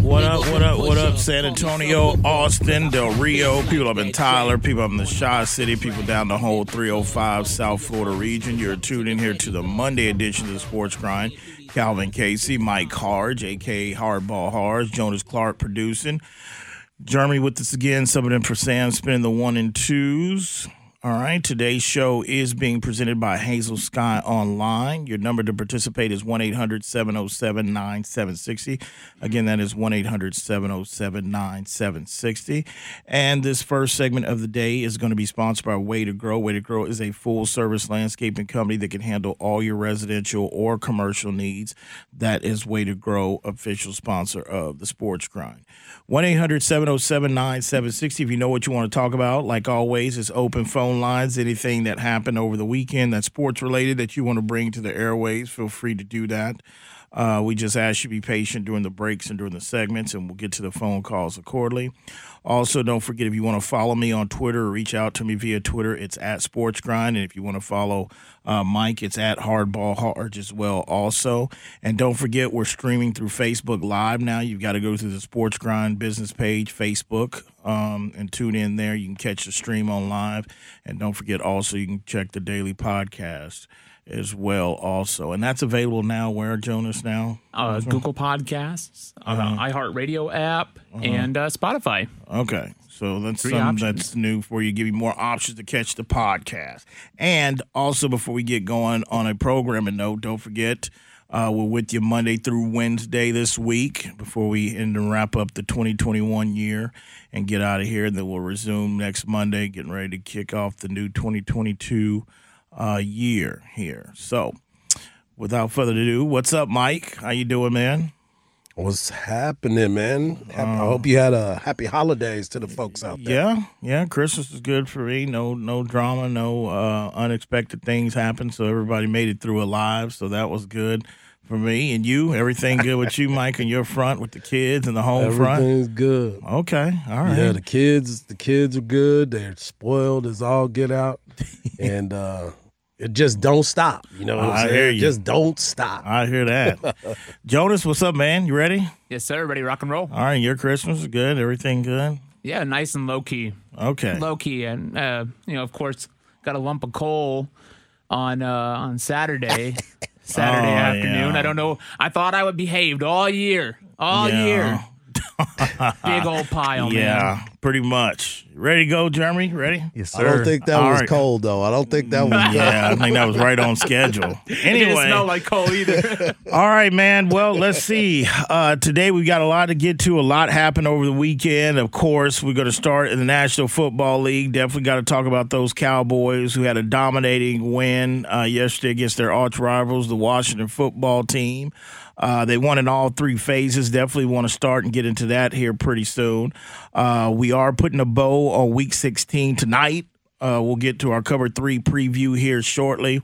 What up, what up, what up, San Antonio, Austin, Del Rio, people up in Tyler, people up in the Shaw City, people down the whole 305 South Florida region. You're tuned in here to the Monday edition of the Sports Grind. Calvin Casey, Mike Harge, aka Hardball Harge, Jonas Clark producing. Jeremy with us again, some of them for Sam spinning the one and twos. All right, today's show is being presented by Hazel Sky Online. Your number to participate is 1 800 707 9760. Again, that is 1 800 707 9760. And this first segment of the day is going to be sponsored by Way to Grow. Way to Grow is a full service landscaping company that can handle all your residential or commercial needs. That is Way to Grow, official sponsor of the Sports Grind. 1 800 707 9760. If you know what you want to talk about, like always, it's open phone lines. Anything that happened over the weekend that's sports related that you want to bring to the airways, feel free to do that. Uh, we just ask you to be patient during the breaks and during the segments, and we'll get to the phone calls accordingly. Also, don't forget if you want to follow me on Twitter or reach out to me via Twitter, it's at Sports Grind. And if you want to follow uh, Mike, it's at Hardball Hard as well, also. And don't forget, we're streaming through Facebook Live now. You've got to go to the Sports Grind business page, Facebook, um, and tune in there. You can catch the stream on live. And don't forget, also, you can check the daily podcast as well also. And that's available now where jonas now? Uh, google podcasts uh, iheartradio app and uh, spotify. Okay so that's Three something options. that's new for you give you more options to catch the podcast. And also before we get going on a programming note don't forget uh, we're with you Monday through Wednesday this week before we end and wrap up the 2021 year and get out of here. And then we'll resume next Monday, getting ready to kick off the new 2022 uh, year here. So, without further ado, what's up, Mike? How you doing, man? What's happening, man? I hope you had a happy holidays to the folks out there. Yeah, yeah. Christmas is good for me. No, no drama, no uh, unexpected things happened, so everybody made it through alive. So that was good for me and you. Everything good with you, Mike, and your front with the kids and the home front. Everything's good. Okay, all right. Yeah, the kids, the kids are good. They're spoiled as all get out, and uh, just don't stop. You know what I I'm saying? hear It you. Just don't stop. I hear that. Jonas, what's up, man? You ready? yes sir ready to rock and roll All right, your Christmas is good. Everything good. yeah nice and low key Okay. low key and uh, you know of course got a lump of coal on uh, on saturday saturday Oh, afternoon yeah. i don't know i thought i would behaved all year all Yeah. year big old pile man Yeah, pretty much. Ready to go, Jeremy? Ready? Yes, sir. I don't think that All was right. cold though. I don't think that was. Yeah, I think that was right on schedule. it didn't Anyway, smell like coal either All right, man. Well, let's see. Uh, today we got a lot to get to. A lot happened over the weekend. Of course, we're going to start in the National Football League. Definitely got to talk about those Cowboys who had a dominating win uh, yesterday against their arch rivals, the Washington football team. Uh, they won in all three phases. Definitely want to start and get into that here pretty soon. Uh, we are putting a bow on Week 16 tonight. Uh, we'll get to our cover three preview here shortly.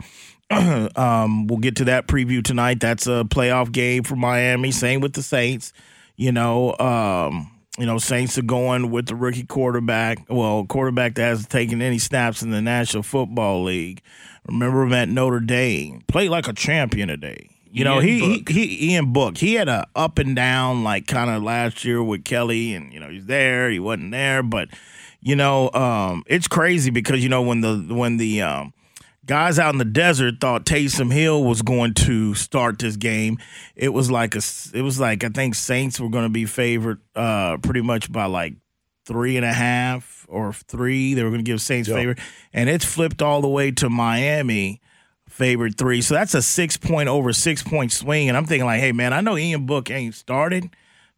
um, we'll get to that preview tonight. That's a playoff game for Miami. Same with the Saints. You know, um, you know, Saints are going with the rookie quarterback. Well, quarterback that hasn't taken any snaps in the National Football League. Remember him at Notre Dame. Played like a champion today. You know, he, he Book. he Ian Book. He had a up and down like kind of last year with Kelly, and you know he's there, he wasn't there, but you know, um, it's crazy because you know when the when the um, guys out in the desert thought Taysom Hill was going to start this game, it was like a it was like I think Saints were going to be favored uh, pretty much by like three and a half or three. They were going to give Saints Yeah. favor, and it's flipped all the way to Miami favored three. So that's a six point over six point swing. And I'm thinking like, hey man, I know Ian Book ain't started,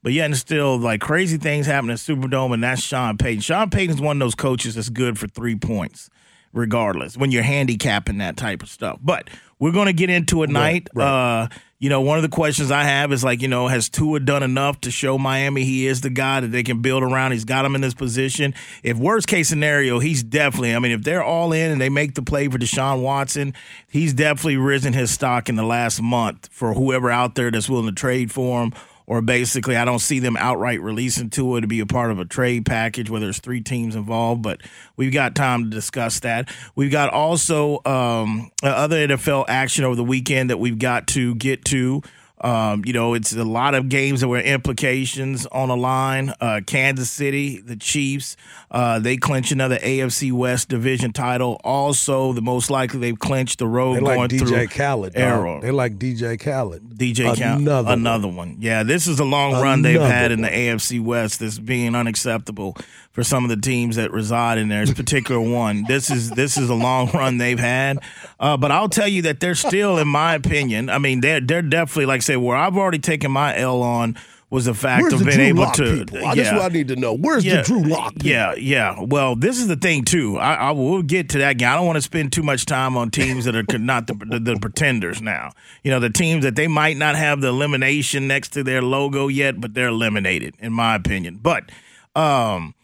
but yet and still like crazy things happen at Superdome, and that's Sean Payton. Sean Payton's one of those coaches that's good for three points, regardless when you're handicapping that type of stuff. But we're gonna get into it night. Uh, you know, one of the questions I have is like, you know, has Tua done enough to show Miami he is the guy that they can build around? He's got him in this position. If worst case scenario, he's definitely, I mean, if they're all in and they make the play for Deshaun Watson, he's definitely risen his stock in the last month for whoever out there that's willing to trade for him. Or basically, I don't see them outright releasing Tua to be a part of a trade package where there's three teams involved. But we've got time to discuss that. We've got also um, uh, other NFL action over the weekend that we've got to get to. Um, you know, it's a lot of games that were implications on the line. Uh, Kansas City, the Chiefs, uh, they clinch another AFC West division title. Also, the most likely they've clinched the road They going like DJ through Khaled. Arrow. They like DJ Khaled. DJ Cal- Another another, one. one. Yeah, this is a long run they've Another had in the. AFC West that's being unacceptable for some of the teams that reside in there. This particular one. This is this is a long run they've had. Uh, but I'll tell you that they're still, in my opinion, I mean, they're they're definitely like I say, where I've already taken my L on was the fact Where's of the being able Lock to people? That's what I need to know. Where's the Drew Lock people? yeah, yeah. Well, this is the thing too. I, I will get to that. Game. I don't want to spend too much time on teams that are not the, the, the pretenders now. You know, the teams that they might not have the elimination next to their logo yet, but they're eliminated, in my opinion. But um,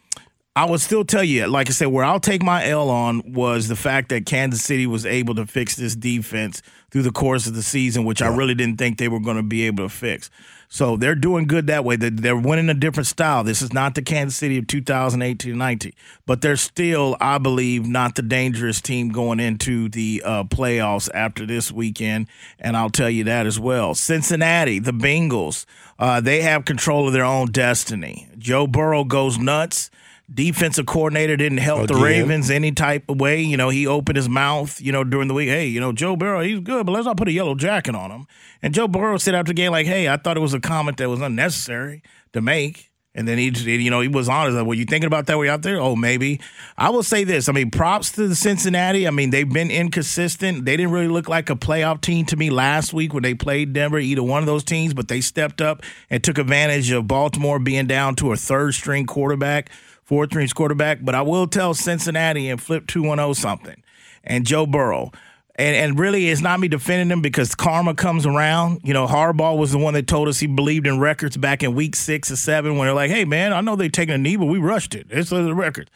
I would still tell you, like I said, where I'll take my L on was the fact that Kansas City was able to fix this defense through the course of the season, which I really didn't think they were going to be able to fix. So they're doing good that way. They're, they're winning a different style. This is not the Kansas City of 2018 19, but they're still, I believe, not the dangerous team going into the uh, playoffs after this weekend. And I'll tell you that as well. Cincinnati, the Bengals, uh, they have control of their own destiny. Joe Burrow goes nuts defensive coordinator didn't help the Ravens any type of way. You know, he opened his mouth, you know, during the week. Hey, you know, Joe Burrow, he's good, but let's not put a yellow jacket on him. And Joe Burrow said after the game, like, hey, I thought it was a comment that was unnecessary to make. And then he, you know, he was honest. Like, were you thinking about that? Were you out there? Oh, maybe. I will say this. I mean, props to the Cincinnati. I mean, they've been inconsistent. They didn't really look like a playoff team to me last week when they played Denver, either one of those teams, but they stepped up and took advantage of Baltimore being down to a third string quarterback fourth string quarterback. But I will tell Cincinnati and flip 210 something. And Joe Burrow. And, and really, it's not me defending him because karma comes around. You know, Harbaugh was the one that told us he believed in records back in week six or seven when they're like, hey, man, I know they're taking a knee, but we rushed it. It's the record.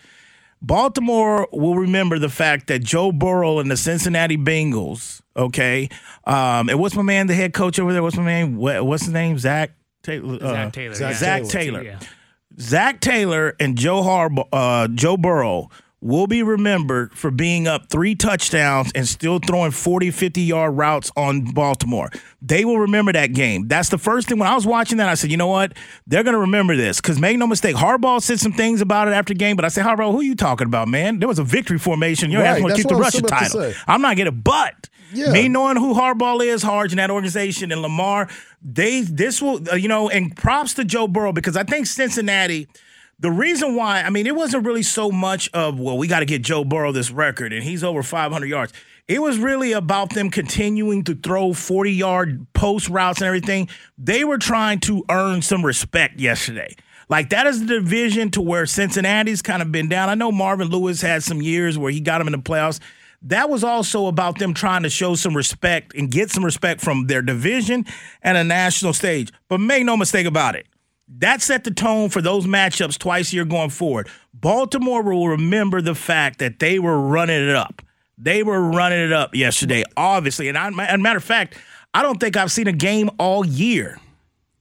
Baltimore will remember the fact that Joe Burrow and the Cincinnati Bengals, okay, um, and what's my man, the head coach over there? What's my name? What, what's his name? Zac Taylor. uh, Zac Taylor. Zac yeah. Zac Taylor. Taylor. Yeah. Zac Taylor and Joe Harbaugh, uh, Joe Burrow will be remembered for being up three touchdowns and still throwing 40, 50 yard routes on Baltimore. They will remember that game. That's the first thing. When I was watching that, I said, you know what? They're going to remember this because make no mistake, Harbaugh said some things about it after the game, but I said, Harbaugh, who are you talking about, man? There was a victory formation. You're Right, asking to keep the what I was Russian title. I'm not getting it, but Yeah. me knowing who Harbaugh is, Harge, in that organization, and Lamar, they this will uh, you know, and props to Joe Burrow because I think Cincinnati. The reason why, I mean, it wasn't really so much of well, we got to get Joe Burrow this record, and he's over 500 yards. It was really about them continuing to throw 40 yard post routes and everything. They were trying to earn some respect yesterday. Like that is the division to where Cincinnati's kind of been down. I know Marvin Lewis had some years where he got him in the playoffs. That was also about them trying to show some respect and get some respect from their division and a national stage. But make no mistake about it. That set the tone for those matchups twice a year going forward. Baltimore will remember the fact that they were running it up. They were running it up yesterday, obviously. And I, as a matter of fact, I don't think I've seen a game all year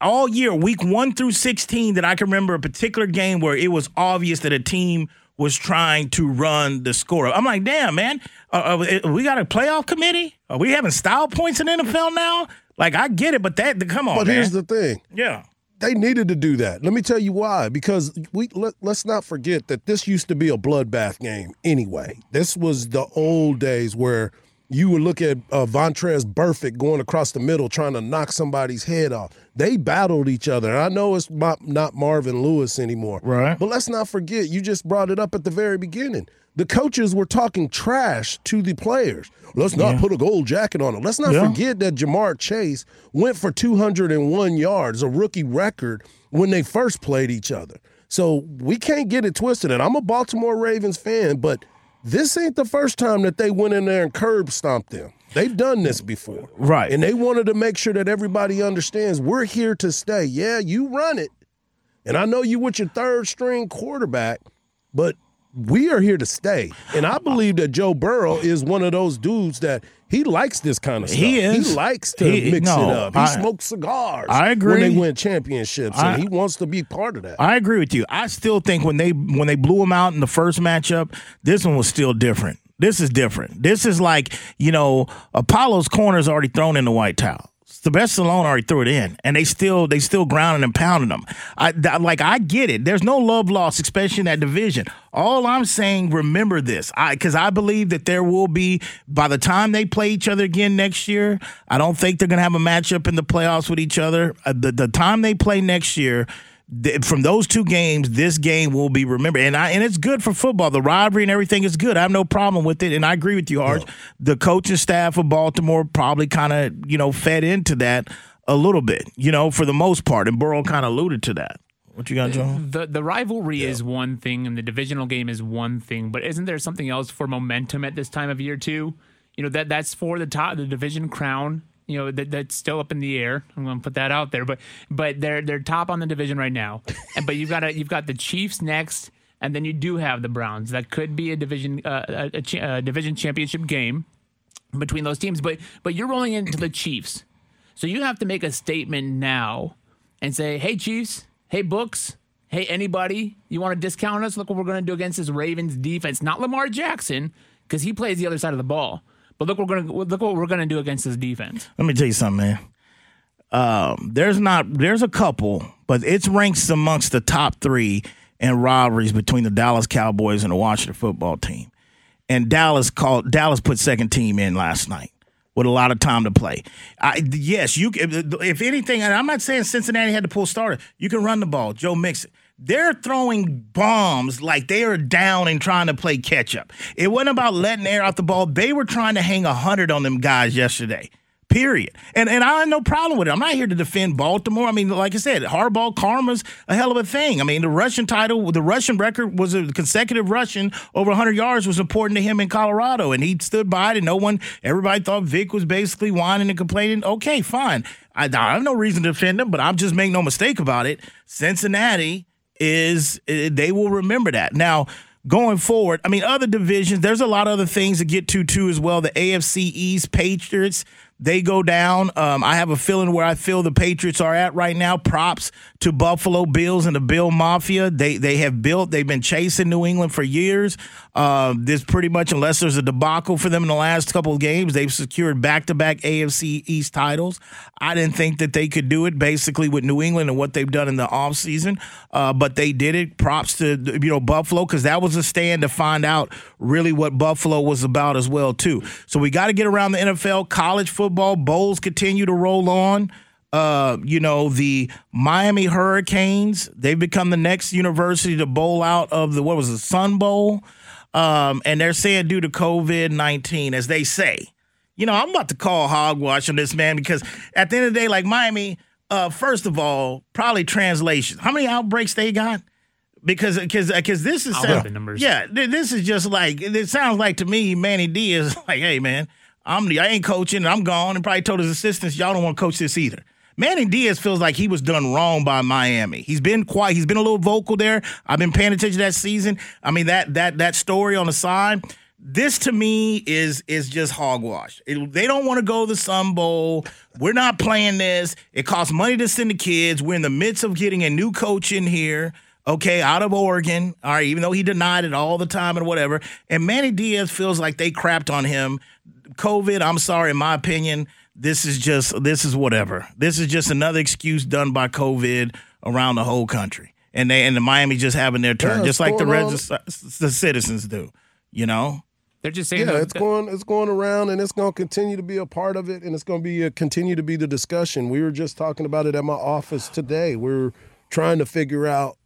all year, week one through 16, that I can remember a particular game where it was obvious that a team was trying to run the score. I'm like, damn, man, uh, uh, we got a playoff committee? Are we having style points in NFL now? Like, I get it, but that, come on, But man. here's the thing. yeah. They needed to do that. Let me tell you why. Because we let, let's not forget that this used to be a bloodbath game anyway. This was the old days where you would look at uh, Vontaze Burfict going across the middle trying to knock somebody's head off. They battled each other. And I know it's not, not Marvin Lewis anymore. Right. But let's not forget, you just brought it up at the very beginning. The coaches were talking trash to the players. Let's not put a gold jacket on them. Let's not Yeah. forget that Ja'Marr Chase went for 201 yards, a rookie record, when they first played each other. So we can't get it twisted. And I'm a Baltimore Ravens fan, but this ain't the first time that they went in there and curb stomped them. They've done this before. Right. And they wanted to make sure that everybody understands we're here to stay. Yeah, you run it. And I know you with your third string quarterback, but we are here to stay. And I believe that Joe Burrow is one of those dudes that he likes this kind of stuff. He is. He likes to He- mix no, it up. He I- smokes cigars. I agree. When they win championships, I- and he wants to be part of that. I agree with you. I still think when they when they blew him out in the first matchup, this one was still different. This is different. This is like you know Apollo's corner is already thrown in the white towel. Sylvester Stallone already threw it in, and they still they still grounding and pounding them. I that, like I get it. There's no love lost, especially in that division. All I'm saying, remember this, I because I believe that there will be by the time they play each other again next year. I don't think they're gonna have a matchup in the playoffs with each other. Uh, the the time they play next year from those two games, this game will be remembered, and I and it's good for football. The rivalry and everything is good. I have no problem with it, and I agree with you, Arch. The coaching staff of Baltimore probably kind of you know fed into that a little bit, you know, for the most part, and Burrow kind of alluded to that. What you got, John? The the rivalry yeah. is one thing, and the divisional game is one thing, but isn't there something else for momentum at this time of year too? You know that that's for the top the division crown you know that, that's still up in the air. I'm going to put that out there, but but they're they're top on the division right now. and but you've got a, you've got the Chiefs next, and then you do have the Browns. That could be a division uh, a, a, a division championship game between those teams. But but you're rolling into the Chiefs, so you have to make a statement now and say, hey Chiefs, hey books. Hey, anybody, you want to discount us? Look what we're going to do against this Ravens defense. Not Lamar Jackson, because he plays the other side of the ball. But look, we're gonna look what we're gonna do against this defense. Let me tell you something, man. Um, there's not there's a couple, but it's ranks amongst the top three in rivalries between the Dallas Cowboys and the Washington football team. And Dallas called Dallas put second team in last night with a lot of time to play. I, yes, you if anything, and I'm not saying Cincinnati had to pull starter. You can run the ball, Joe Mixon they're throwing bombs like they are down and trying to play catch up. It wasn't about letting air out the ball. They were trying to hang a hundred on them guys yesterday. Period. And and I have no problem with it. I'm not here to defend Baltimore. I mean, like I said, hardball karma's a hell of a thing. I mean, the Russian title, the Russian record was a consecutive Russian over 100 yards was important to him in Colorado, and he stood by it. And no one, everybody thought Vic was basically whining and complaining. Okay, fine. I, I have no reason to defend him, but I'm just make no mistake about it. Cincinnati is eh, they will remember that. Now, going forward, I mean, other divisions, there's a lot of other things to get to too as well. The AFC East Patriots, they go down. Um, I have a feeling where I feel the Patriots are at right now. Props to Buffalo Bills and the Bill Mafia. They they have built. They've been chasing New England for years. Uh, this pretty much, unless there's a debacle for them in the last couple of games, they've secured back to back AFC East titles. I didn't think that they could do it basically with New England and what they've done in the offseason, uh, but they did it. Props to you know Buffalo because that was a stand to find out really what Buffalo was about as well too. So we got to get around the NFL, college football, bowls continue to roll on. Uh, you know, the Miami Hurricanes, they've become the next university to bowl out of the, what was the Sun Bowl? Um, and they're saying due to COVID 19, as they say. You know, I'm about to call hogwash on this man because at the end of the day, like Miami, uh, first of all, probably translation. How many outbreaks they got? Because because because this is sound, numbers. yeah, this is just like it sounds like to me. Manny D is like, hey man, I'm the I ain't coaching, and I'm gone, and probably told his assistants, y'all don't want to coach this either. Manny Diaz feels like he was done wrong by Miami. He's been quiet. He's been a little vocal there. I've been paying attention that season. I mean that that that story on the side. This to me is is just hogwash. It, they don't want to go to the Sun Bowl. We're not playing this. It costs money to send the kids. We're in the midst of getting a new coach in here okay, out of Oregon, all right, even though he denied it all the time and whatever. And Manny Diaz feels like they crapped on him. COVID, I'm sorry, in my opinion, this is just this is whatever. This is just another excuse done by COVID around the whole country, and they and the Miami just having their turn, yeah, just like the res- the citizens do. You know, they're just saying. Yeah, it's going it's going around, and it's going to continue to be a part of it, and it's going to be a, continue to be the discussion. We were just talking about it at my office today. We're trying to figure out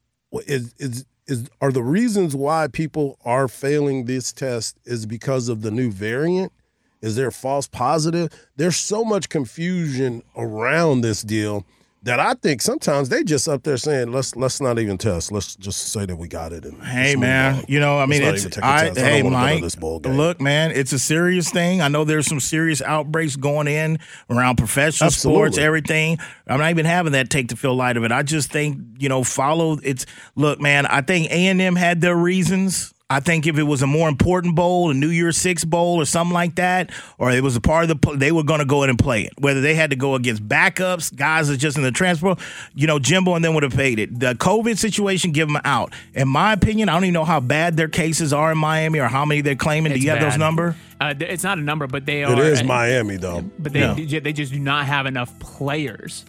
is is is are the reasons why people are failing this test is because of the new variant is there a false positive? There's so much confusion around this deal that I think sometimes they just up there saying, "Let's let's not even test. Let's just say that we got it." And hey, man, you know, I mean, it's I, hey, Mike, look, man, it's a serious thing. I know there's some serious outbreaks going in around professional Absolutely. sports, everything. I'm not even having that take the feel light of it. I just think you know, follow. It's look, man. I think A and M had their reasons I think if it was a more important bowl, a New Year's Six bowl or something like that, or it was a part of the, they were going to go in and play it. Whether they had to go against backups, guys that's just in the transfer, you know, Jimbo and them would have paid it. The COVID situation, give them out. In my opinion, I don't even know how bad their cases are in Miami or how many they're claiming. It's Do you have those number? Uh, it's not a number, but they are. It is Miami though. But they Yeah. they just do not have enough players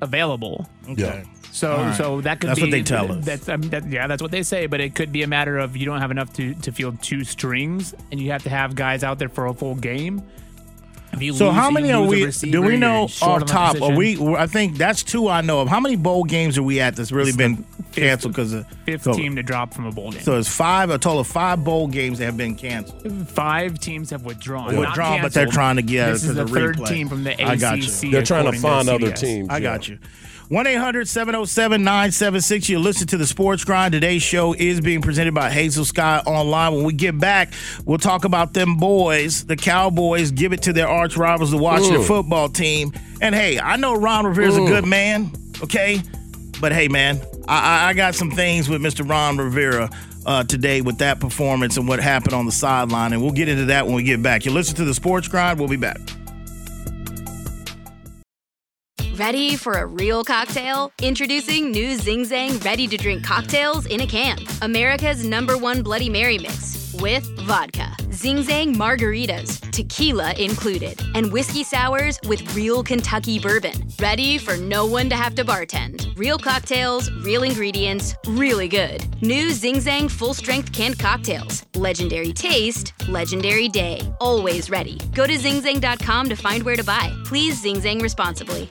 available. Yeah. So right. so that could That's be what they tell us. That's I mean, that, yeah, that's what they say. But it could be a matter of you don't have enough to to field two strings, and you have to have guys out there for a full game. So lose- how many are we? Do we know off top? Are we? I think that's two I know of. How many bowl games are we at that's really is been fifth- canceled because of fifth so, team to drop from a bowl game? So it's five. A total of five bowl games that have been canceled. Five teams have withdrawn. Withdrawn, but they're trying to get This is the third team from the ACC. I got you. They're trying to find other teams. I got you. 1 800 707 976. You listen to the Sports Grind. Today's show is being presented by Hazel Sky Online. When we get back, we'll talk about them boys, the Cowboys, give it to their arch rivals, the Washington Mm. football team. And hey, I know Ron Rivera's a Mm. good man, okay? But hey, man, I, I, I got some things with Mr. Ron Rivera. Uh, today, with that performance and what happened on the sideline, and we'll get into that when we get back. You listen to the Sports Grind. We'll be back. Ready for a real cocktail? Introducing new Zing Zang ready to drink cocktails in a can. America's number one Bloody Mary mix with vodka, Zing Zang margaritas, tequila included, and whiskey sours with real Kentucky bourbon. Ready for no one to have to bartend. Real cocktails, real ingredients, really good. New Zing Zang full strength canned cocktails. Legendary taste, legendary day. Always ready. Go to zingzang.com to find where to buy. Please Zing Zang responsibly.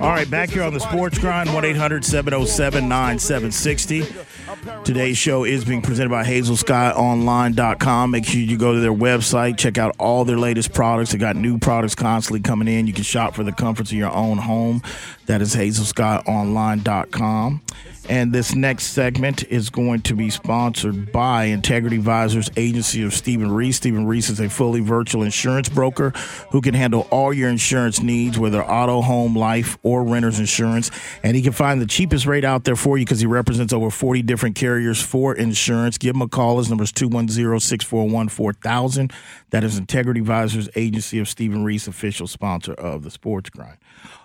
All right, back here on the Sports Grind, 1 800 707 9760. Today's show is being presented by HazelSkyOnline.com. Make sure you go to their website, check out all their latest products. They got new products constantly coming in. You can shop for the comforts of your own home. That is HazelSkyOnline.com. And this next segment is going to be sponsored by Integrity Advisors Agency of Stephen Reese. Stephen Reese is a fully virtual insurance broker who can handle all your insurance needs, whether auto, home, life, or renter's insurance. And he can find the cheapest rate out there for you because he represents over 40 different carriers for insurance. Give him a call. His number is 210 641 4000. That is Integrity Advisors Agency of Stephen Reese, official sponsor of the Sports Grind.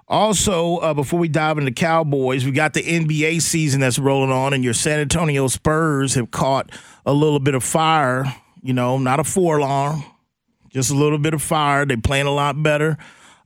Also, uh, before we dive into Cowboys, we got the NBA season that's rolling on, and your San Antonio Spurs have caught a little bit of fire. You know, not a four alarm, just a little bit of fire. They're playing a lot better.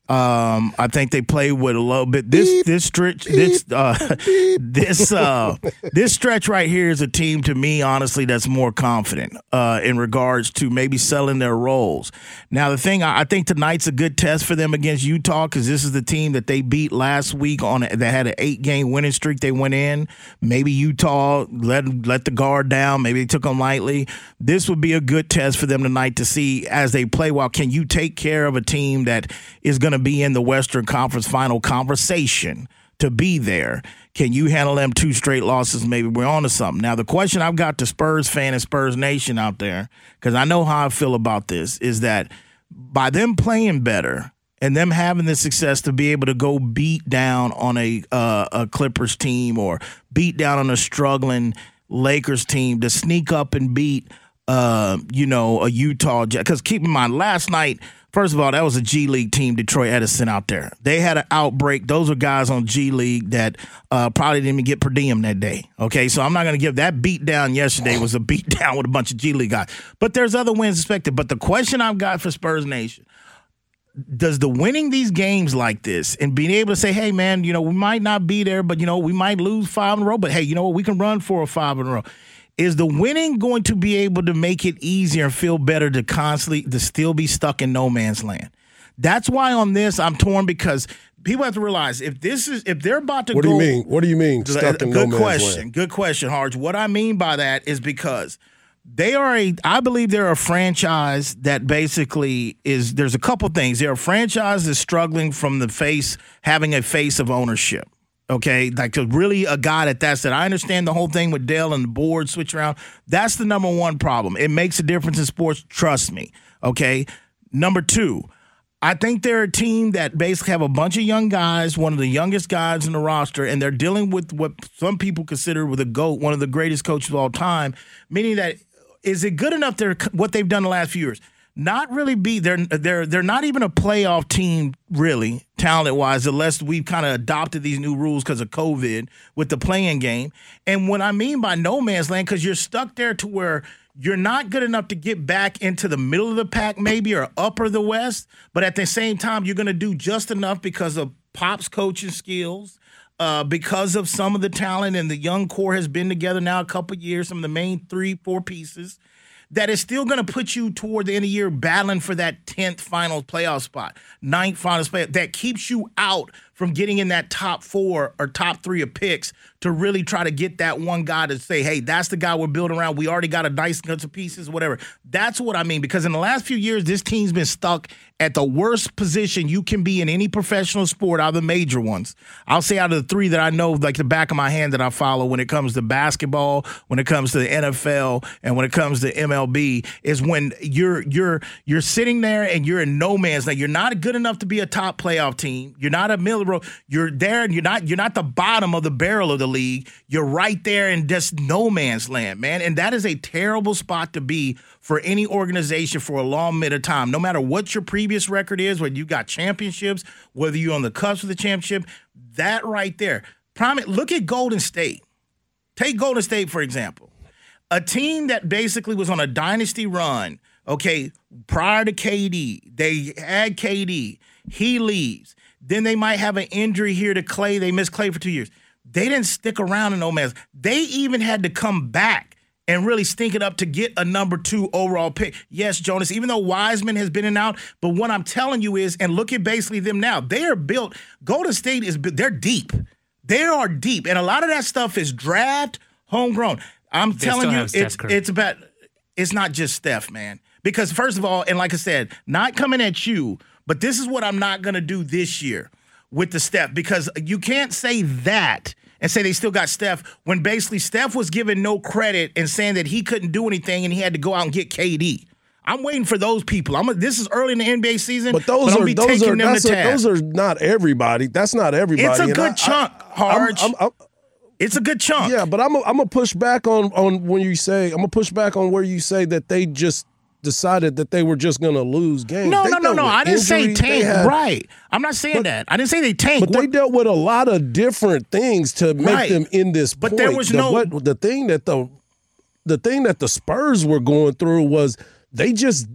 Um, I think they play with a little bit. This this stretch this uh, this uh, this stretch right here is a team to me, honestly, that's more confident uh, in regards to maybe selling their roles. Now, the thing I, I think tonight's a good test for them against Utah because this is the team that they beat last week on a, that had an eight game winning streak. They went in. Maybe Utah let let the guard down. Maybe they took them lightly. This would be a good test for them tonight to see as they play. Well, can you take care of a team that is going to be in the Western Conference Final conversation to be there? Can you handle them two straight losses? Maybe we're on to something. Now, the question I've got to Spurs fan and Spurs Nation out there, because I know how I feel about this, is that by them playing better and them having the success to be able to go beat down on a uh, a Clippers team or beat down on a struggling Lakers team to sneak up and beat uh, you know a Utah because keep in mind last night First of all, that was a G League team, Detroit Edison out there. They had an outbreak. Those are guys on G League that uh, probably didn't even get per diem that day. Okay, so I'm not going to give that beat down yesterday was a beat down with a bunch of G League guys. But there's other wins expected. But the question I've got for Spurs Nation does the winning these games like this and being able to say, hey, man, you know, we might not be there, but, you know, we might lose five in a row, but hey, you know what? We can run four or five in a row. Is the winning going to be able to make it easier and feel better to constantly to still be stuck in no man's land? That's why on this I'm torn because people have to realize if this is if they're about to What do you mean? What do you mean? Stuck in good no man's question. land? Good question, Harge. What I mean by that is because they are a I believe they're a franchise that basically is there's a couple things. They're a franchise that's struggling from the face having a face of ownership. Okay, like really a guy that that. I understand the whole thing with Dell and the board switch around. That's the number one problem. It makes a difference in sports. Trust me. Okay. Number two, I think they're a team that basically have a bunch of young guys, one of the youngest guys in the roster, and they're dealing with what some people consider with a GOAT, one of the greatest coaches of all time, meaning that is it good enough they're what they've done the last few years? Not really be they're they're they're not even a playoff team really talent wise unless we've kind of adopted these new rules because of COVID with the playing game. And what I mean by no man's land because you're stuck there to where you're not good enough to get back into the middle of the pack, maybe, or upper the West. But at the same time, you're going to do just enough because of Pop's coaching skills, uh, because of some of the talent, and the young core has been together now a couple years, some of the main three, four pieces. That is still going to put you toward the end of the year battling for that 10th final playoff spot, ninth final spot. That keeps you out from getting in that top four or top three of picks to really try to get that one guy to say, hey, that's the guy we're building around. We already got a nice bunch of pieces, whatever. That's what I mean. Because in the last few years, this team's been stuck at the worst position you can be in any professional sport out of the major ones. I'll say out of the three that I know, like the back of my hand that I follow when it comes to basketball, when it comes to the NFL, and when it comes to MLB, is when you're you're you're sitting there and you're in no man's land. You're not good enough to be a top playoff team. You're not a middle You're there and you're not you're not the bottom of the barrel of the league. You're right there in just no man's land, man. And that is a terrible spot to be for any organization for a long bit of time. No matter what your previous record is, whether you got championships, whether you're on the cusp of the championship, that right there. Prime, look at Golden State. Take Golden State, for example. A team that basically was on a dynasty run, okay, prior to KD. They had KD. He leaves. Then they might have an injury here to Klay. They missed Klay for two years. They didn't stick around in man's. They even had to come back and really stink it up to get a number two overall pick. Yes, Jonas, even though Wiseman has been in and out, but what I'm telling you is, and look at basically them now, they are built, Golden State is, they're deep. They are deep. And a lot of that stuff is draft, homegrown. I'm They telling you, it's Curry. it's about it's not just Steph, man. Because first of all, and like I said, not coming at you, but this is what I'm not gonna do this year with the Steph because you can't say that and say they still got Steph when basically Steph was given no credit and saying that he couldn't do anything and he had to go out and get KD. I'm waiting for those people. I'm. This is early in the NBA season, But those I'm gonna are be those are to a, those are not everybody. That's not everybody. It's a And good I- chunk, I, I'm- I'm- I'm- it's a good chunk. yeah, but I'm i I'm gonna push back on on when you say I'm gonna push back on where you say that they just decided that they were just gonna lose games. No, They no, no, no. I didn't say injuries. They tank. had- right. I'm not saying But- that. I didn't say they tank. But they dealt with a lot of different things to make Right. them in this. But point. there was the, no- what, the thing that the the thing that the Spurs were going through was they just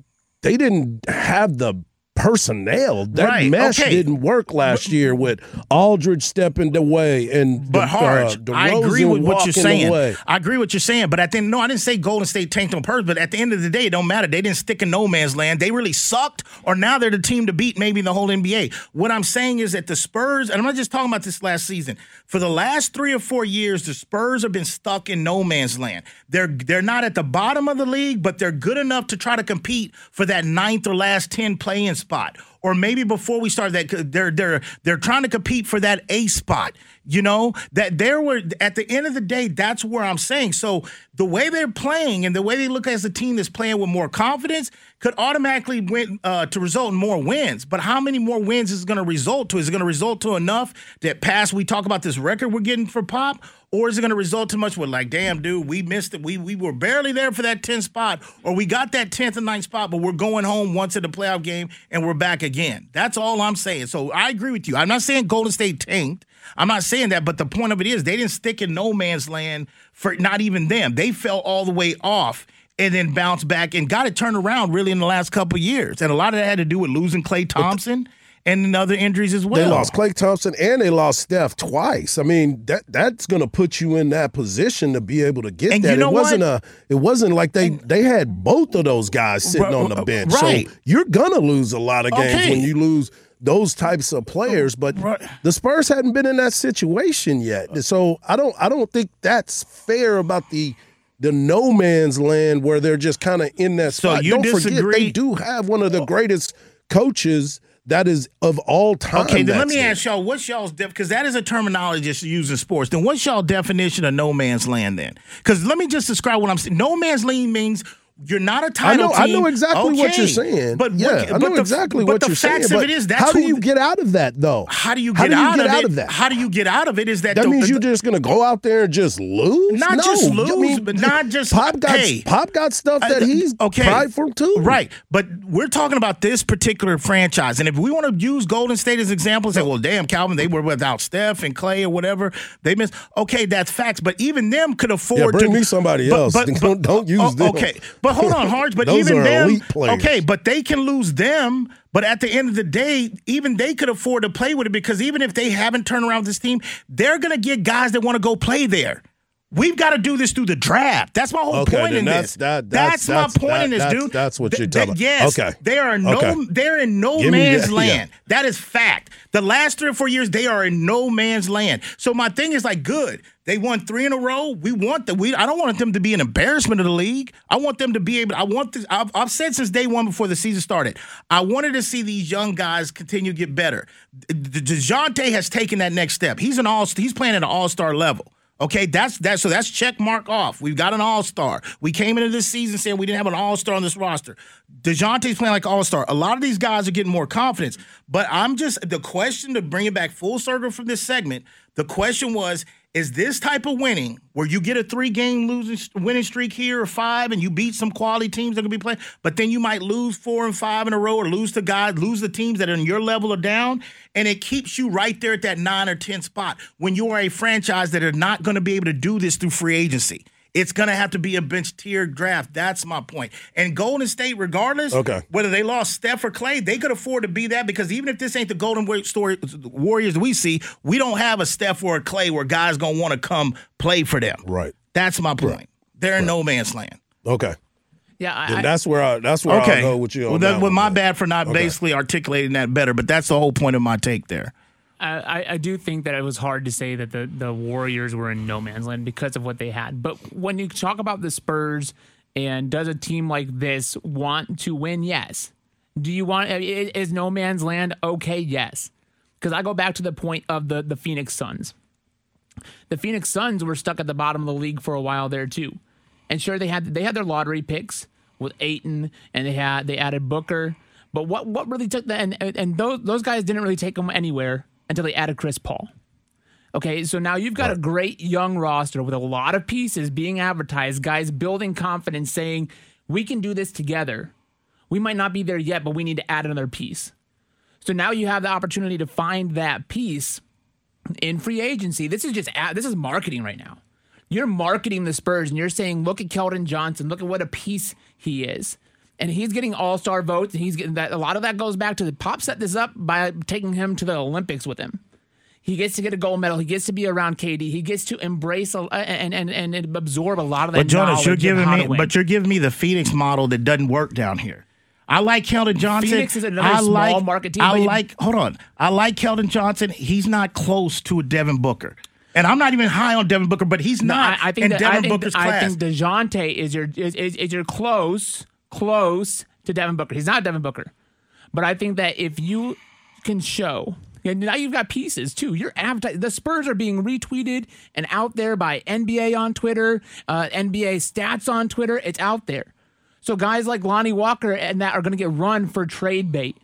they didn't have the personnel. That Right, mesh okay. didn't work last year with Aldridge stepping away and But the, Harge, uh, I agree with what you're saying. away. I agree with what you're saying. But at the end, no, I didn't say Golden State tanked on purpose. But at the end of the day, it don't matter. They didn't stick in no man's land. They really sucked, or now they're the team to beat maybe in the whole NBA. What I'm saying is that the Spurs, and I'm not just talking about this last season. For the last three or four years, the Spurs have been stuck in no man's land. They're they're not at the bottom of the league, but they're good enough to try to compete for that ninth or last ten play-in spot or maybe before we start that they're they're they're trying to compete for that A spot. You know that there were at the end of the day, that's where I'm saying. So the way they're playing and the way they look as a team that's playing with more confidence could automatically win uh, to result in more wins. But how many more wins is going to result to? Is it going to result to enough that past we talk about this record we're getting for Pop, or is it going to result too much with like, damn, dude, we missed it. We we were barely there for that 10th spot, or we got that 10th and 9th spot, but we're going home once in the playoff game and we're back again. That's all I'm saying. So I agree with you. I'm not saying Golden State tanked. I'm not saying that, but the point of it is they didn't stick in no man's land for not even them. They fell all the way off and then bounced back and got it turned around really in the last couple of years. And a lot of that had to do with losing Klay Thompson and other injuries as well. They lost Klay Thompson and they lost Steph twice. I mean, that that's going to put you in that position to be able to get And that. you know it wasn't what? a. It wasn't like they they had both of those guys sitting Right, on the bench. right. So you're gonna lose a lot of games Okay. when you lose those types of oh, players. But Right. the Spurs hadn't been in that situation yet. Uh, so I don't I don't think that's fair about the. The no man's land where they're just kind of in that So spot. you don't forget they do have one of the oh. greatest coaches that is of all time. Okay, then let me ask y'all, what's y'all's def? Because that is a terminology just used in sports. Then what's y'all definition of no man's land? Then, because let me just describe what I'm saying. No man's land means you're not a title know, I know exactly what you're saying. But yeah, what, I know the, exactly but what the you're saying. But the facts but of it is that's how do you get out of that though? How do you get, do you out, get of out of that? How do you get out of it? Is that That the- means the- you're just gonna go out there and just lose? Not no, just I lose, mean, but not just- Pop got hey. Pop got stuff that Uh, he's okay. prideful too. Right. But we're talking about this particular franchise. And if we want to use Golden State as example say, well, damn, Calvin, they were without Steph and Klay or whatever. They missed. Okay, that's facts. But even them could afford Yeah, bring to. me somebody But- else. but- Don't- don't use oh, them. Okay. But hold on, Harge. But even them. Okay. But they can lose them. But at the end of the day, even they could afford to play with it because even if they haven't turned around this team, they're going to get guys that want to go play there. We've got to do this through the draft. That's my whole Okay, point in that's- this. that- that's- my that's- point in this, that's- dude. that's what you're talking about. Yes, Okay. they are no. Okay. They're in no Give man's that, yeah. land. That is fact. The last three or four years, they are in no man's land. So my thing is like, good. They won three in a row. We want the we. I don't want them to be an embarrassment of the league. I want them to be able. I want this. I've, I've said since day one before the season started. I wanted to see these young guys continue to get better. Dejounte has taken that next step. He's an all. He's playing at an all star level. Okay, that's that. So that's check mark off. We've got an all star. We came into this season saying we didn't have an all star on this roster. Dejounte's playing like all star. A lot of these guys are getting more confidence. But I'm just the question to bring it back full circle from this segment. The question was: Is this type of winning where you get a three game losing winning streak here or five, and you beat some quality teams that gonna be playing, but then you might lose four and five in a row, or lose to guys, lose the teams that are in your level or down, and it keeps you right there at that nine or ten spot when you are a franchise that are not going to be able to do this through free agency. It's going to have to be a bench tier draft. That's my point. And Golden State, regardless, Okay. whether they lost Steph or Klay, they could afford to be that because even if this ain't the Golden Wa- story, Warriors that we see, we don't have a Steph or a Klay where guys going to want to come play for them. Right. That's my point. They're in no man's land. Okay. Yeah, I, Then that's where I that's where Okay. I'll go with you on well, that that, well, one, my man. bad for not Okay. basically articulating that better, but that's the whole point of my take there. I, I- do think that it was hard to say that the, the Warriors were in no man's land because of what they had. But when you talk about the Spurs and does a team like this want to win? Yes. Do you want is no man's land okay? Yes. Because I go back to the point of the the Phoenix Suns. The Phoenix Suns were stuck at the bottom of the league for a while there too, and sure they had they had their lottery picks with Ayton and they had they added Booker, but what what really took that and- and those those guys didn't really take them anywhere until they added Chris Paul. Okay, so now you've got a great young roster with a lot of pieces being advertised, guys building confidence, saying we can do this together. We might not be there yet, but we need to add another piece. So now you have the opportunity to find that piece in free agency. This is just ad, this is marketing right now. You're marketing the Spurs and you're saying, look at Keldon Johnson, look at what a piece he is. And he's getting all star votes, and he's getting that. A lot of that goes back to the Pop set this up by taking him to the Olympics with him. He gets to get a gold medal. He gets to be around KD. He gets to embrace a, and, and and absorb a lot of that. But Jonas, you're giving me, but you're giving me the Phoenix model that doesn't work down here. I like Keldon Johnson. Phoenix is another I small like, market team, I you- like. Hold on. I like Keldon Johnson. He's not close to a Devin Booker, and I'm not even high on Devin Booker, but he's No, not I, I think in that, Devin I think, Booker's I class. think Dejounte is your is, is, is your close close to Devin Booker. He's not Devin Booker, but I think that if you can show. And now you've got pieces too. Advertising. The Spurs are being retweeted and out there by NBA on Twitter, uh, NBA stats on Twitter. It's out there. So guys like Lonnie Walker and that are going to get run for trade bait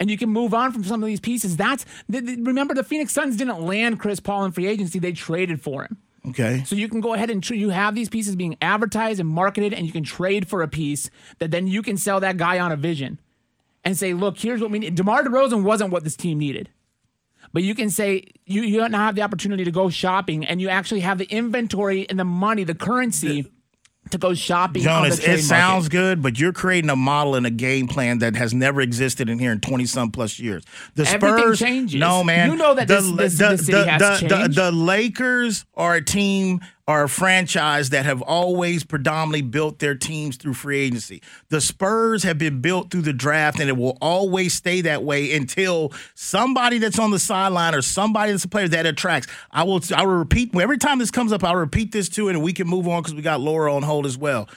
and you can move on from some of these pieces. That's th- th- remember the Phoenix Suns didn't land Chris Paul in free agency; they traded for him. Okay. So you can go ahead and tr- you have these pieces being advertised and marketed, and you can trade for a piece that then you can sell that guy on a vision and say, "Look, here's what we need." DeMar DeRozan wasn't what this team needed, but you can say you you now have the opportunity to go shopping, and you actually have the inventory and the money, the currency. To go shopping. Jonas, on the it sounds market. good, but you're creating a model and a game plan that has never existed in here in 20 some plus years. The Everything Spurs, changes. no man, You know that the, this- this- the, the, has the, to the, the Lakers are a team or a franchise that have always predominantly built their teams through free agency. The Spurs have been built through the draft, and it will always stay that way until somebody that's on the sideline or somebody that's a player that attracts. I will. I will repeat every time this comes up. I'll repeat this too, and we can move on because we got Laura on hold as well.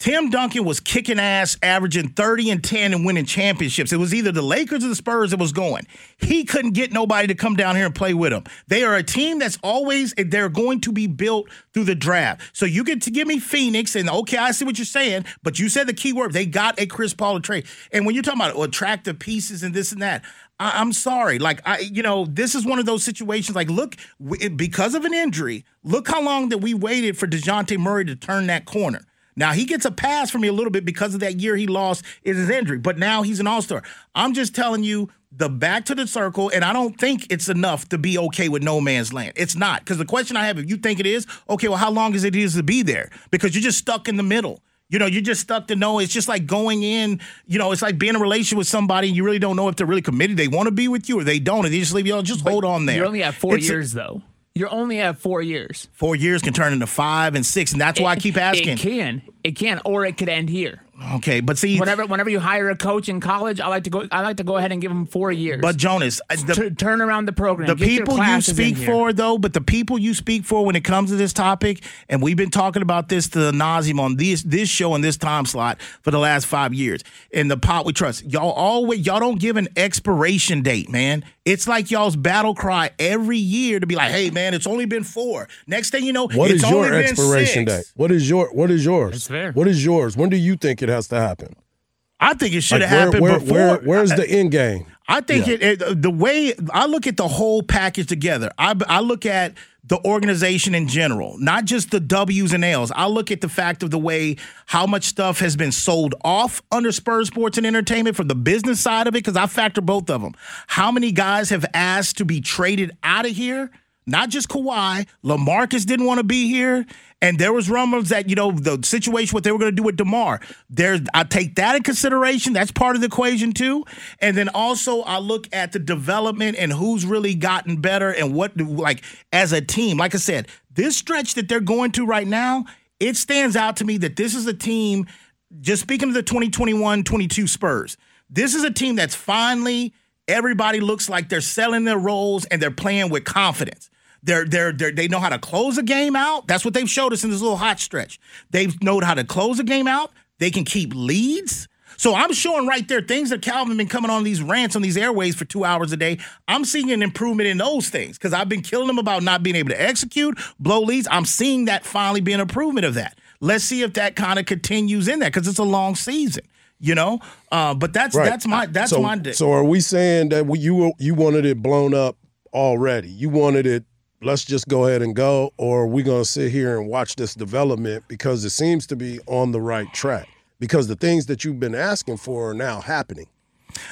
Tim Duncan was kicking ass, averaging 30 and 10 and winning championships. It was either the Lakers or the Spurs that was going. He couldn't get nobody to come down here and play with him. They are a team that's always, they're going to be built through the draft. So you get to give me Phoenix, and okay, I see what you're saying, but you said the key word. They got a Chris Paul trade. And when you're talking about attractive pieces and this and that, I, I'm sorry. Like, I, you know, this is one of those situations. Like, look, because of an injury, look how long that we waited for DeJounte Murray to turn that corner. Now he gets a pass from me a little bit because of that year he lost is his injury, but now he's an all-star. I'm just telling you the back to the circle, and I don't think it's enough to be okay with no man's land. It's not because the question I have, if you think it is, okay, well, how long is it is to be there? Because you're just stuck in the middle. You know, you're just stuck to know. It's just like going in. You know, it's like being in a relationship with somebody, and you really don't know if they're really committed. They want to be with you, or they don't, and they just leave you. All, just hold on there. You only have four It's a- years though. You're only at four years. four years can turn into five and six, and that's why I keep asking. It can. It can, or it could end here. Okay, but see, Whenever, whenever you hire a coach in college, I like to go. I like to go ahead and give him four years. but Jonas, the, to turn around the program. the people you speak for, though, but the people you speak for when it comes to this topic, and we've been talking about this to the nauseum on this this show and this time slot for the last five years. In the pot we trust, y'all always y'all don't give an expiration date, man. It's like y'all's battle cry every year to be like, hey, man, it's only been four. Next thing you know, What it's is your only been expiration date? What is your what is yours? That's fair. What is yours? When do you think it has to happen? I think it should have Like, where, happened where, before. where- where's the end game? I think Yeah. it, it the way I look at the whole package together. I I look at the organization in general, not just the W's and L's. I look at the fact of the way how much stuff has been sold off under Spurs Sports and Entertainment from the business side of it, because I factor both of them. How many guys have asked to be traded out of here? Not just Kawhi. LaMarcus didn't want to be here. And there was rumors that, you know, the situation, what they were going to do with DeMar. There's I take that in consideration. That's part of the equation too. And then also I look at the development and who's really gotten better and what like as a team. Like I said, this stretch that they're going to right now, it stands out to me that this is a team, just speaking of the 2021-22 Spurs, this is a team that's finally everybody looks like they're selling their roles and they're playing with confidence. They're, they're, they're, they know how to close a game out. That's what they've showed us in this little hot stretch. They've known how to close a game out. They can keep leads. So I'm showing right there things that Calvin been coming on these rants on these airways for two hours a day. I'm seeing an improvement in those things because I've been killing them about not being able to execute, blow leads. I'm seeing that finally be an improvement of that. Let's see if that kind of continues in that because it's a long season, you know. Uh, but that's Right. that's my that's so, my day. So are we saying that you you wanted it blown up already? You wanted it. Let's just go ahead and go, or are we going to sit here and watch this development because it seems to be on the right track? Because the things that you've been asking for are now happening.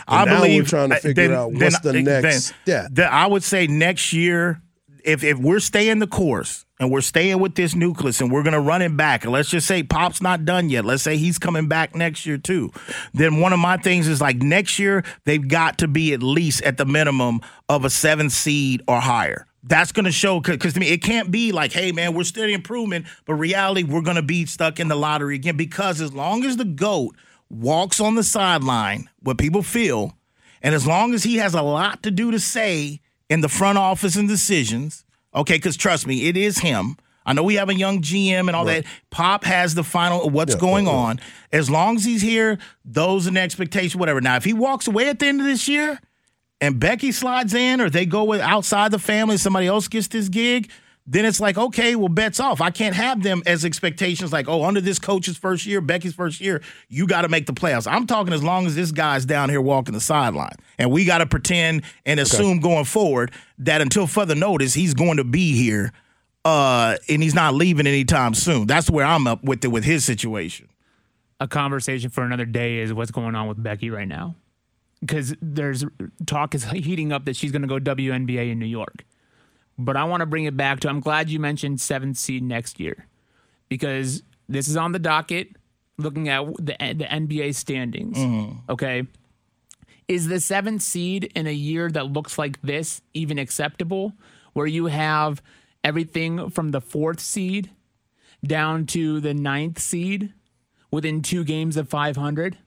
I now believe we're trying to uh, figure then- out then- what's the next then- step. then I would say next year, if if we're staying the course and we're staying with this nucleus and we're gonna run it back, and let's just say Pop's not done yet. Let's say he's coming back next year too. Then one of my things is like next year they've got to be at least at the minimum of a seven seed or higher. That's going to show because to me it can't be like, hey man, we're steady improvement, but reality we're going to be stuck in the lottery again because as long as the goat walks on the sideline, what people feel, and as long as he has a lot to do to say in the front office and decisions, okay, because trust me, it is him. I know we have a young GM and all that. Pop has the final what's going on. As long as he's here, those are the expectation, whatever. Now, if he walks away at the end of this year and Becky slides in or they go with outside the family, somebody else gets this gig, then it's like, okay, well, bets off. I can't have them as expectations like, oh, under this coach's first year, Becky's first year, you got to make the playoffs. I'm talking as long as this guy's down here walking the sideline. And we got to pretend and assume going forward that until further notice, he's going to be here uh, and he's not leaving anytime soon. That's where I'm up with it with his situation. a conversation for another day is what's going on with Becky right now. Because there's talk is heating up that she's going to go WNBA in New York. But I want to bring it back to I'm glad you mentioned seventh seed next year. Because This is on the docket. Looking at the the NBA standings. Mm-hmm. Okay, is the seventh seed in a year that looks like this even acceptable? Where you have everything from the fourth seed down to the ninth seed within two games of 500?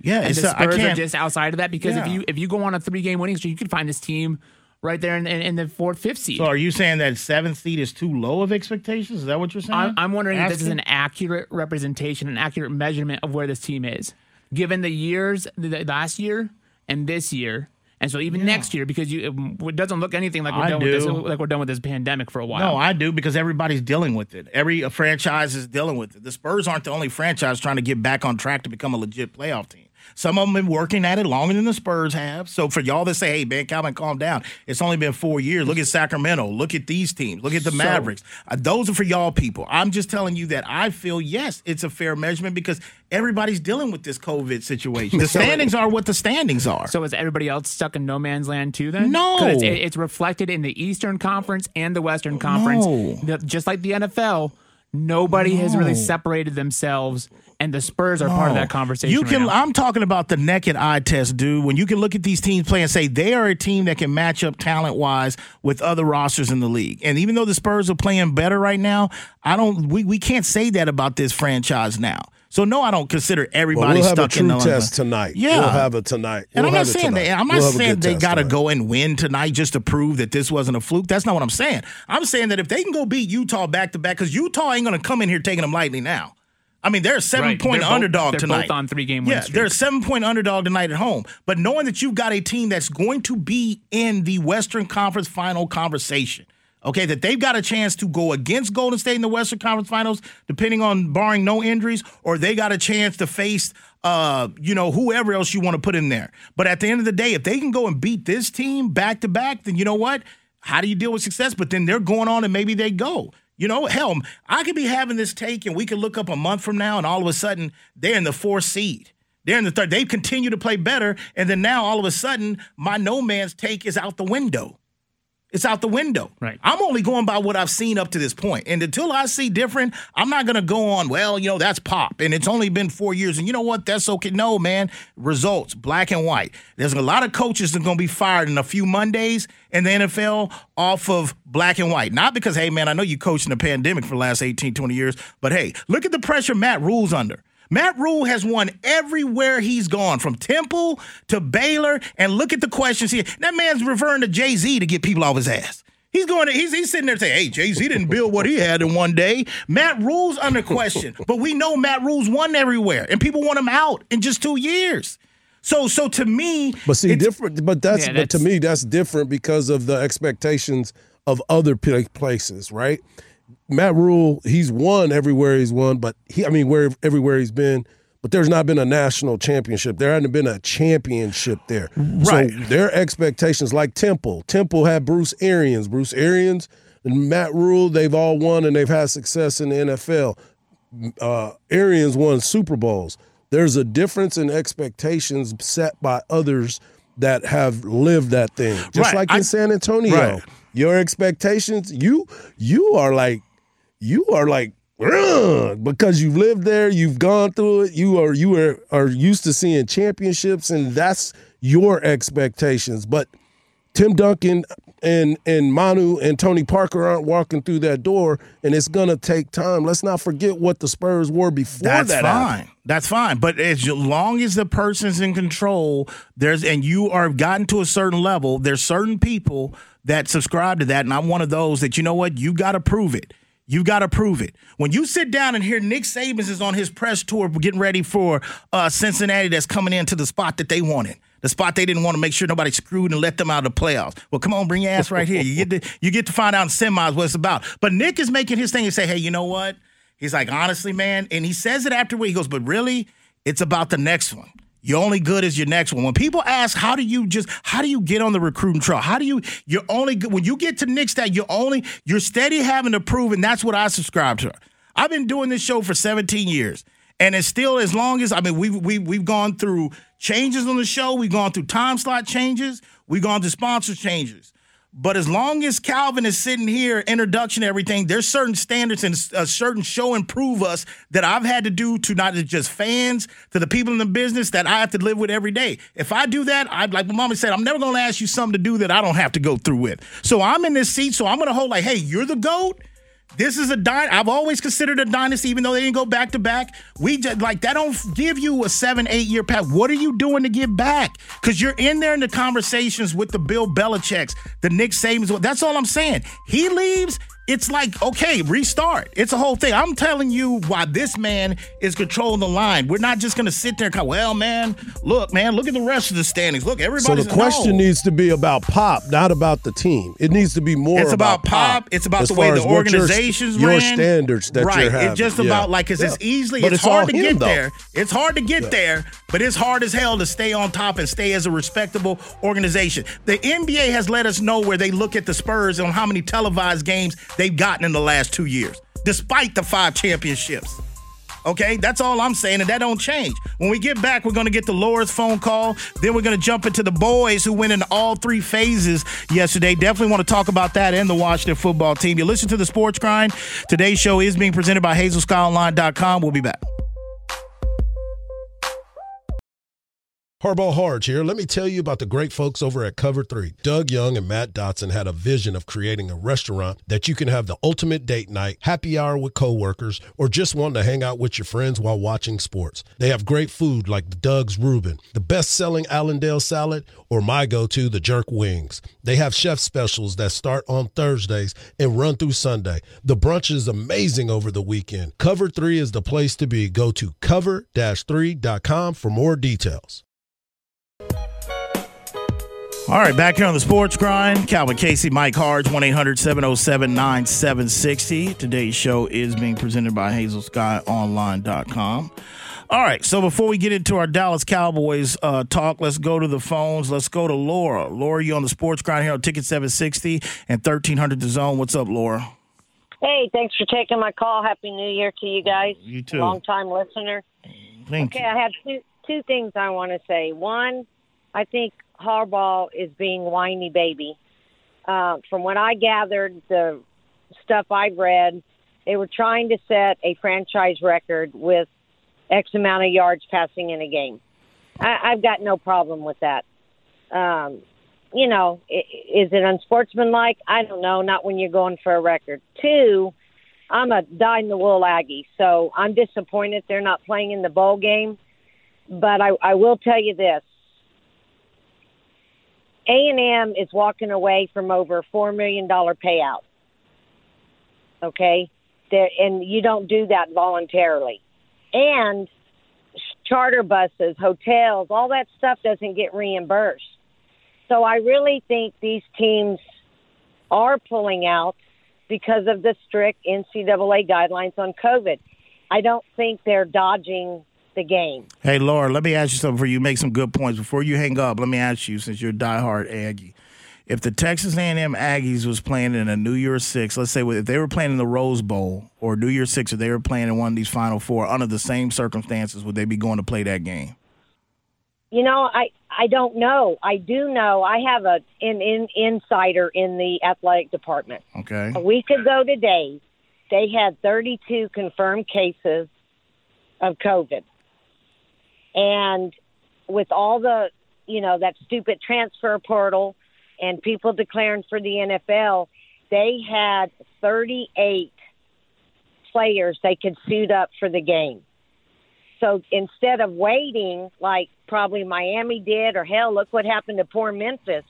Yeah, and it's the a- Spurs are just outside of that because if you if you go on a three game winning streak, you could find this team right there in, in, in the fourth, fifth seed. so are you saying that seventh seed is too low of expectations? Is that what you're saying? I'm, I'm wondering if this is an accurate representation, an accurate measurement of where this team is, given the years, the, last year and this year, and so even next year, because you it doesn't look anything like we're I done with this, like we're done with this pandemic for a while. No, I do because everybody's dealing with it. Every franchise is dealing with it. The Spurs aren't the only franchise trying to get back on track to become a legit playoff team. Some of them been working at it longer than the Spurs have. So for y'all to say, "Hey, Ben Calvin, calm down," it's only been four years. Look at Sacramento. Look at these teams. Look at the Mavericks. Uh, those are for y'all people. I'm just telling you that I feel yes, it's a fair measurement because everybody's dealing with this COVID situation. The standings are what the standings are. So is everybody else stuck in no man's land too? Then no, it's, it's reflected in the Eastern Conference and the Western Conference. No. Just like the NFL, nobody has really separated themselves, and the Spurs are part of that conversation. You right can. now. I'm talking about the naked eye test, dude. When you can look at these teams play and say they are a team that can match up talent wise with other rosters in the league. And even though the Spurs are playing better right now, I don't. We we can't say that about this franchise now. So no, I don't consider Well, everybody we'll have a stuck true test tonight. Yeah. we'll have it tonight. And We'll I'm not saying tonight. that. I'm not We'll saying they got to go and win tonight just to prove that this wasn't a fluke. That's not what I'm saying. I'm saying that if they can go beat Utah back to back, because Utah ain't going to come in here taking them lightly now. I mean, they're a seven Right. point They're both- underdog they're tonight. both on three-game win Yeah, they're a seven point underdog tonight at home. But knowing that you've got a team that's going to be in the Western Conference final conversation. Okay, that they've got a chance to go against Golden State in the Western Conference Finals, depending on barring no injuries, or they got a chance to face, uh, you know, whoever else you want to put in there. But at the end of the day, if they can go and beat this team back to back, then you know what? How do you deal with success? But then they're going on and maybe they go. You know, hell, I could be having this take and we could look up a month from now and all of a sudden they're in the fourth seed. They're in the third. They continue to play better. And then now all of a sudden, my no man's take is out the window. It's out the window. Right. I'm only going by what I've seen up to this point. And until I see different, I'm not going to go on, well, you know, that's pop. And it's only been four years. And you know what? That's okay. No, man. Results, black and white. There's a lot of coaches that are going to be fired in a few Mondays in the NFL off of black and white. Not because, hey, man, I know you coached in a pandemic for the last 18, 20 years, but hey, look at the pressure Matt Rhule's under. Matt Rhule has won everywhere he's gone, from Temple to Baylor. And look at the questions here. That man's referring to Jay Z to get people off his ass. He's going. To, he's he's sitting there saying, "Hey, Jay Z didn't build what he had in one day." Matt Rhule's under question, but we know Matt Rhule's won everywhere, and people want him out in just two years. So, so to me, But see, different. But that's, Yeah, but to me that's different because of the expectations of other places, right? Matt Rhule, he's won everywhere he's won, but he, I mean, where everywhere he's been, but there's not been a national championship. There hadn't been a championship there. Right. So their expectations, like Temple, Temple had Bruce Arians, Bruce Arians, and Matt Rhule. They've all won and they've had success in the NFL. Uh, Arians won Super Bowls. There's a difference in expectations set by others that have lived that thing. Just Right. like in I- San Antonio. Right. Your expectations, you you are like you are like because you've lived there, you've gone through it, you are you are are used to seeing championships and that's your expectations. But Tim Duncan and and Manu and Tony Parker aren't walking through that door, and it's gonna take time. Let's not forget what the Spurs were before That's that. fine. happened. That's fine. But as long as the person's in control, there's and you are gotten to a certain level, there's certain people that subscribe to that, and I'm one of those that you know what, you got to prove it. You got to prove it. When you sit down and hear Nick Saban is on his press tour getting ready for uh, Cincinnati that's coming into the spot that they wanted, the spot they didn't want to make sure nobody screwed and let them out of the playoffs. Well, come on, bring your ass right here. You get to you get to find out in semis what it's about. But Nick is making his thing and say, hey, you know what? He's like, honestly, man, and he says it after afterward. He goes, but really, it's about the next one. You're only good as your next one. When people ask, how do you just, how do you get on the recruiting trail? How do you, you're only good, when you get to Nick's that you're only, you're steady having to prove, and that's what I subscribe to. I've been doing this show for 17 years. And it's still as long as I mean we've we, we've gone through changes on the show, we've gone through time slot changes, we've gone through sponsor changes. But as long as Calvin is sitting here, introduction, everything, there's certain standards and a uh, certain show and prove us that I've had to do to not just fans, to the people in the business that I have to live with every day. If I do that, I'd like my mama said, I'm never to ask you something to do that I don't have to go through with. So I'm in this seat, so I'm to hold like, hey, you're the GOAT. This is a dy- I've always considered a dynasty, even though they didn't go back to back. We just like that don't give you a seven, eight year path. What are you doing to give back? Because you're in there in the conversations with the Bill Belichick's, the Nick Sabans. That's all I'm saying. He leaves it's like, okay, restart. It's a whole thing. I'm telling you why this man is controlling the line. We're not just going to sit there and go, well, man, look, man, look at the rest of the standings. Look, everybody. So the question no. needs to be about Pop, not about the team. It needs to be more It's about, Pop. Pop. It's about the way the your- organizations your, ran. standards that right. you're having. It's just Yeah. about like, because it's easily, But it's, all hard to him, get though. there. It's hard to get there, but it's hard as hell to stay on top and stay as a respectable organization. The NBA has let us know where they look at the Spurs and how many televised games they've gotten in the last two years, despite the five championships. Okay, that's all I'm saying, and that don't change. When we get back, we're gonna get the Laura's phone call. Then we're gonna jump into the boys who went in all three phases yesterday. Definitely want to talk about that and the Washington football team. You listen to the Sports Grind. Today's show is being presented by HazelSkyOnline.com. We'll be back. Harbaugh Harge here. Let me tell you about the great folks over at Cover 3. Doug Young and Matt Dotson had a vision of creating a restaurant that you can have the ultimate date night, happy hour with coworkers, or just want to hang out with your friends while watching sports. They have great food like Doug's Reuben, the best-selling Allendale salad, or my go-to, the jerk wings. They have chef specials that start on Thursdays and run through Sunday. The brunch is amazing over the weekend. Cover 3 is the place to be. Go to cover-3.com for more details. All right, back here on the Sports Grind, Calvin Casey, Mike Harge, 1 800 707 9760. Today's show is being presented by HazelSkyOnline.com. All right, so before we get into our Dallas Cowboys uh, talk, let's go to the phones. Let's go to Laura. Laura, you on the Sports Grind here on Ticket 760 and 1300 The Zone. What's up, Laura? Hey, thanks for taking my call. Happy New Year to you guys. You too. Long time listener. Thank Okay, you. I have two two things I want to say. One, I think Harbaugh is being whiny baby. Uh, from what I gathered, the stuff I've read, they were trying to set a franchise record with X amount of yards passing in a game. I, I've got no problem with that. Um, you know, i- is it unsportsmanlike? I don't know. Not when you're going for a record. Two, I'm a dyed in the wool Aggie, so I'm disappointed they're not playing in the bowl game. But I, I will tell you this: A and M is walking away from over four million dollar payout. Okay, there, and you don't do that voluntarily. And charter buses, hotels, all that stuff doesn't get reimbursed. So I really think these teams are pulling out because of the strict NCAA guidelines on COVID. I don't think they're dodging the game. Hey, Laura, let me ask you something before you make some good points. Before you hang up, let me ask you, since you're a diehard Aggie, if the Texas A&M Aggies was playing in a New Year's Six, let's say if they were playing in the Rose Bowl or New Year's Six, or they were playing in one of these Final Four under the same circumstances, would they be going to play that game? You know, I I don't know. I do know I have a an, an insider in the athletic department. Okay. A week ago today, they had 32 confirmed cases of COVID. And with all the, you know, that stupid transfer portal and people declaring for the NFL, they had 38 players they could suit up for the game. So instead of waiting like probably Miami did, or hell, look what happened to poor Memphis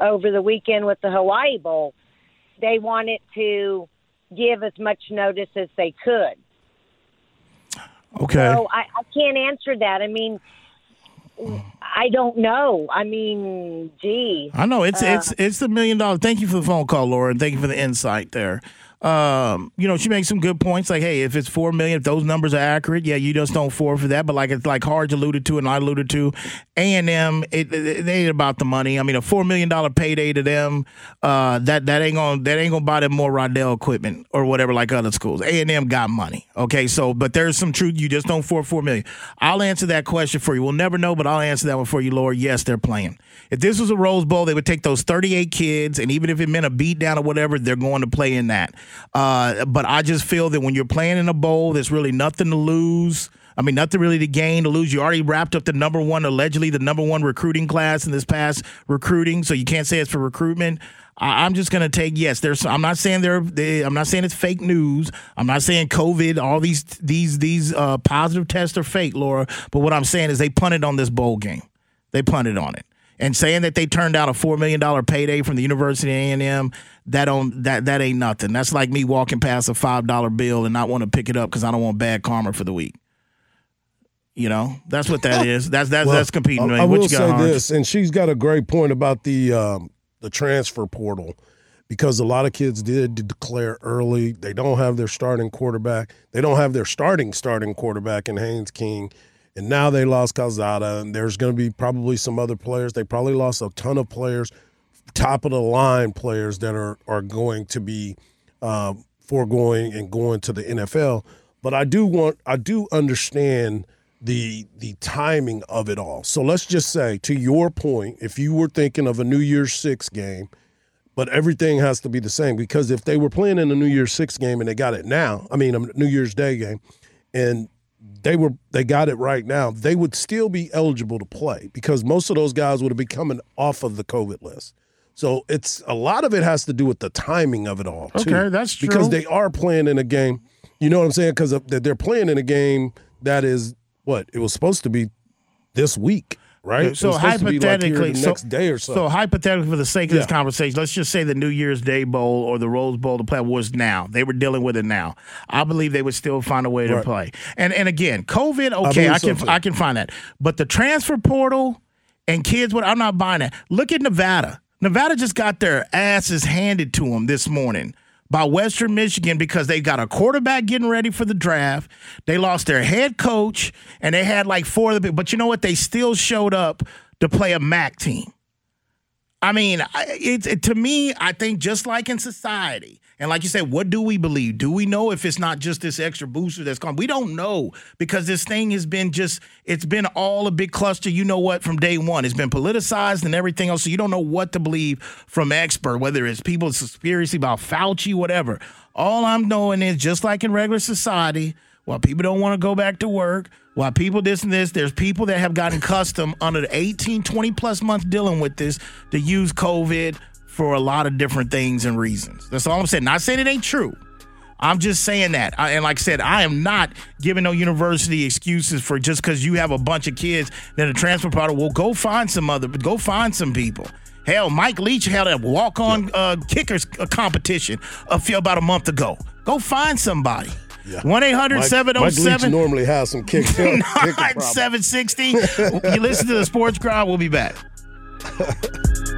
over the weekend with the Hawaii Bowl, they wanted to give as much notice as they could. Okay. So I, I can't answer that. I mean, I don't know. I mean, gee. I know it's Uh, it's it's the million dollar. Thank you for the phone call, Laura, and thank you for the insight there. Um, you know, she makes some good points. Like, hey, if it's four million, if those numbers are accurate, yeah, you just don't for that. But like it's like Harge alluded to and I alluded to, A and M, it, it, ain't about the money. I mean, a four million dollar payday to them, uh, that that ain't gonna that ain't gonna buy them more Rodell equipment or whatever like other schools. A and M got money, okay. So, but there's some truth. You just don't for four million. I'll answer that question for you. We'll never know, but I'll answer that one for you, Lord. Yes, they're playing. If this was a Rose Bowl, they would take those 38 kids, and even if it meant a beat down or whatever, they're going to play in that. Uh, but I just feel that when you're playing in a bowl, there's really nothing to lose. I mean, nothing really to gain to lose. You already wrapped up the number one, allegedly the number one recruiting class in this past recruiting, so you can't say it's for recruitment. I, am just gonna take yes. There's. I'm not saying they're. They, I'm not saying it's fake news. I'm not saying COVID. All these these these uh, positive tests are fake, Laura. But what I'm saying is they punted on this bowl game. They punted on it and saying that they turned out a four million dollar payday from the University of A and M, that on that that ain't nothing. That's like me walking past a five dollar bill and not want to pick it up because I don't want bad karma for the week. You know, that's what that is. That's that's well, that's competing. I, I will say this, and she's got a great point about the um, the transfer portal because a lot of kids did declare early. They don't have their starting quarterback. They don't have their starting starting quarterback in Haynes King and now they lost Calzada, and there's going to be probably some other players. They probably lost a ton of players, top of the line players that are are going to be uh, foregoing and going to the NFL. But I do want, I do understand the the timing of it all. So let's just say, to your point, if you were thinking of a New Year's Six game, but everything has to be the same because if they were playing in a New Year's Six game and they got it now, I mean a New Year's Day game, and they were they got it right now, they would still be eligible to play because most of those guys would have been coming off of the COVID list. So it's a lot of it has to do with the timing of it all. Too, okay, that's true. Because they are playing in a game. You know what I'm saying? Because uh, they're playing in a game that is what it was supposed to be this week right? So hypothetically, like so, next day or so. So hypothetically, for the sake of yeah. this conversation, let's just say the New Year's Day Bowl or the Rose Bowl to play was now. They were dealing with it now. I believe they would still find a way to right. play. And and again, COVID, okay, I, I can so I can find that. But the transfer portal and kids, what I'm not buying that. Look at Nevada. Nevada just got their asses handed to them this morning by Western Michigan because they got a quarterback getting ready for the draft. They lost their head coach, and they had like four of the. But you know what? They still showed up to play a MAC team. I mean, it, it, to me, I think just like in society, and like you said, what do we believe? Do we know if it's not just this extra booster that's come? We don't know because this thing has been just, it's been all a big cluster. You know what? From day one, it's been politicized and everything else. So you don't know what to believe from expert, whether it's people's conspiracy about Fauci, whatever. All I'm knowing is just like in regular society, while people don't want to go back to work, while people this and this, there's people that have gotten custom under the 18, 20 plus months dealing with this to use COVID for a lot of different things and reasons. That's all I'm saying. Not saying it ain't true. I'm just saying that. I, and like I said, I am not giving no university excuses for just because you have a bunch of kids that are transfer product. Well, go find some other, but go find some people. Hell, Mike Leach had a walk-on uh, kickers uh, competition a few about a month ago. Go find somebody. One eight hundred seven zero oh seven. normally has some kick. Seven sixty. You listen to the Sports crowd. We'll be back.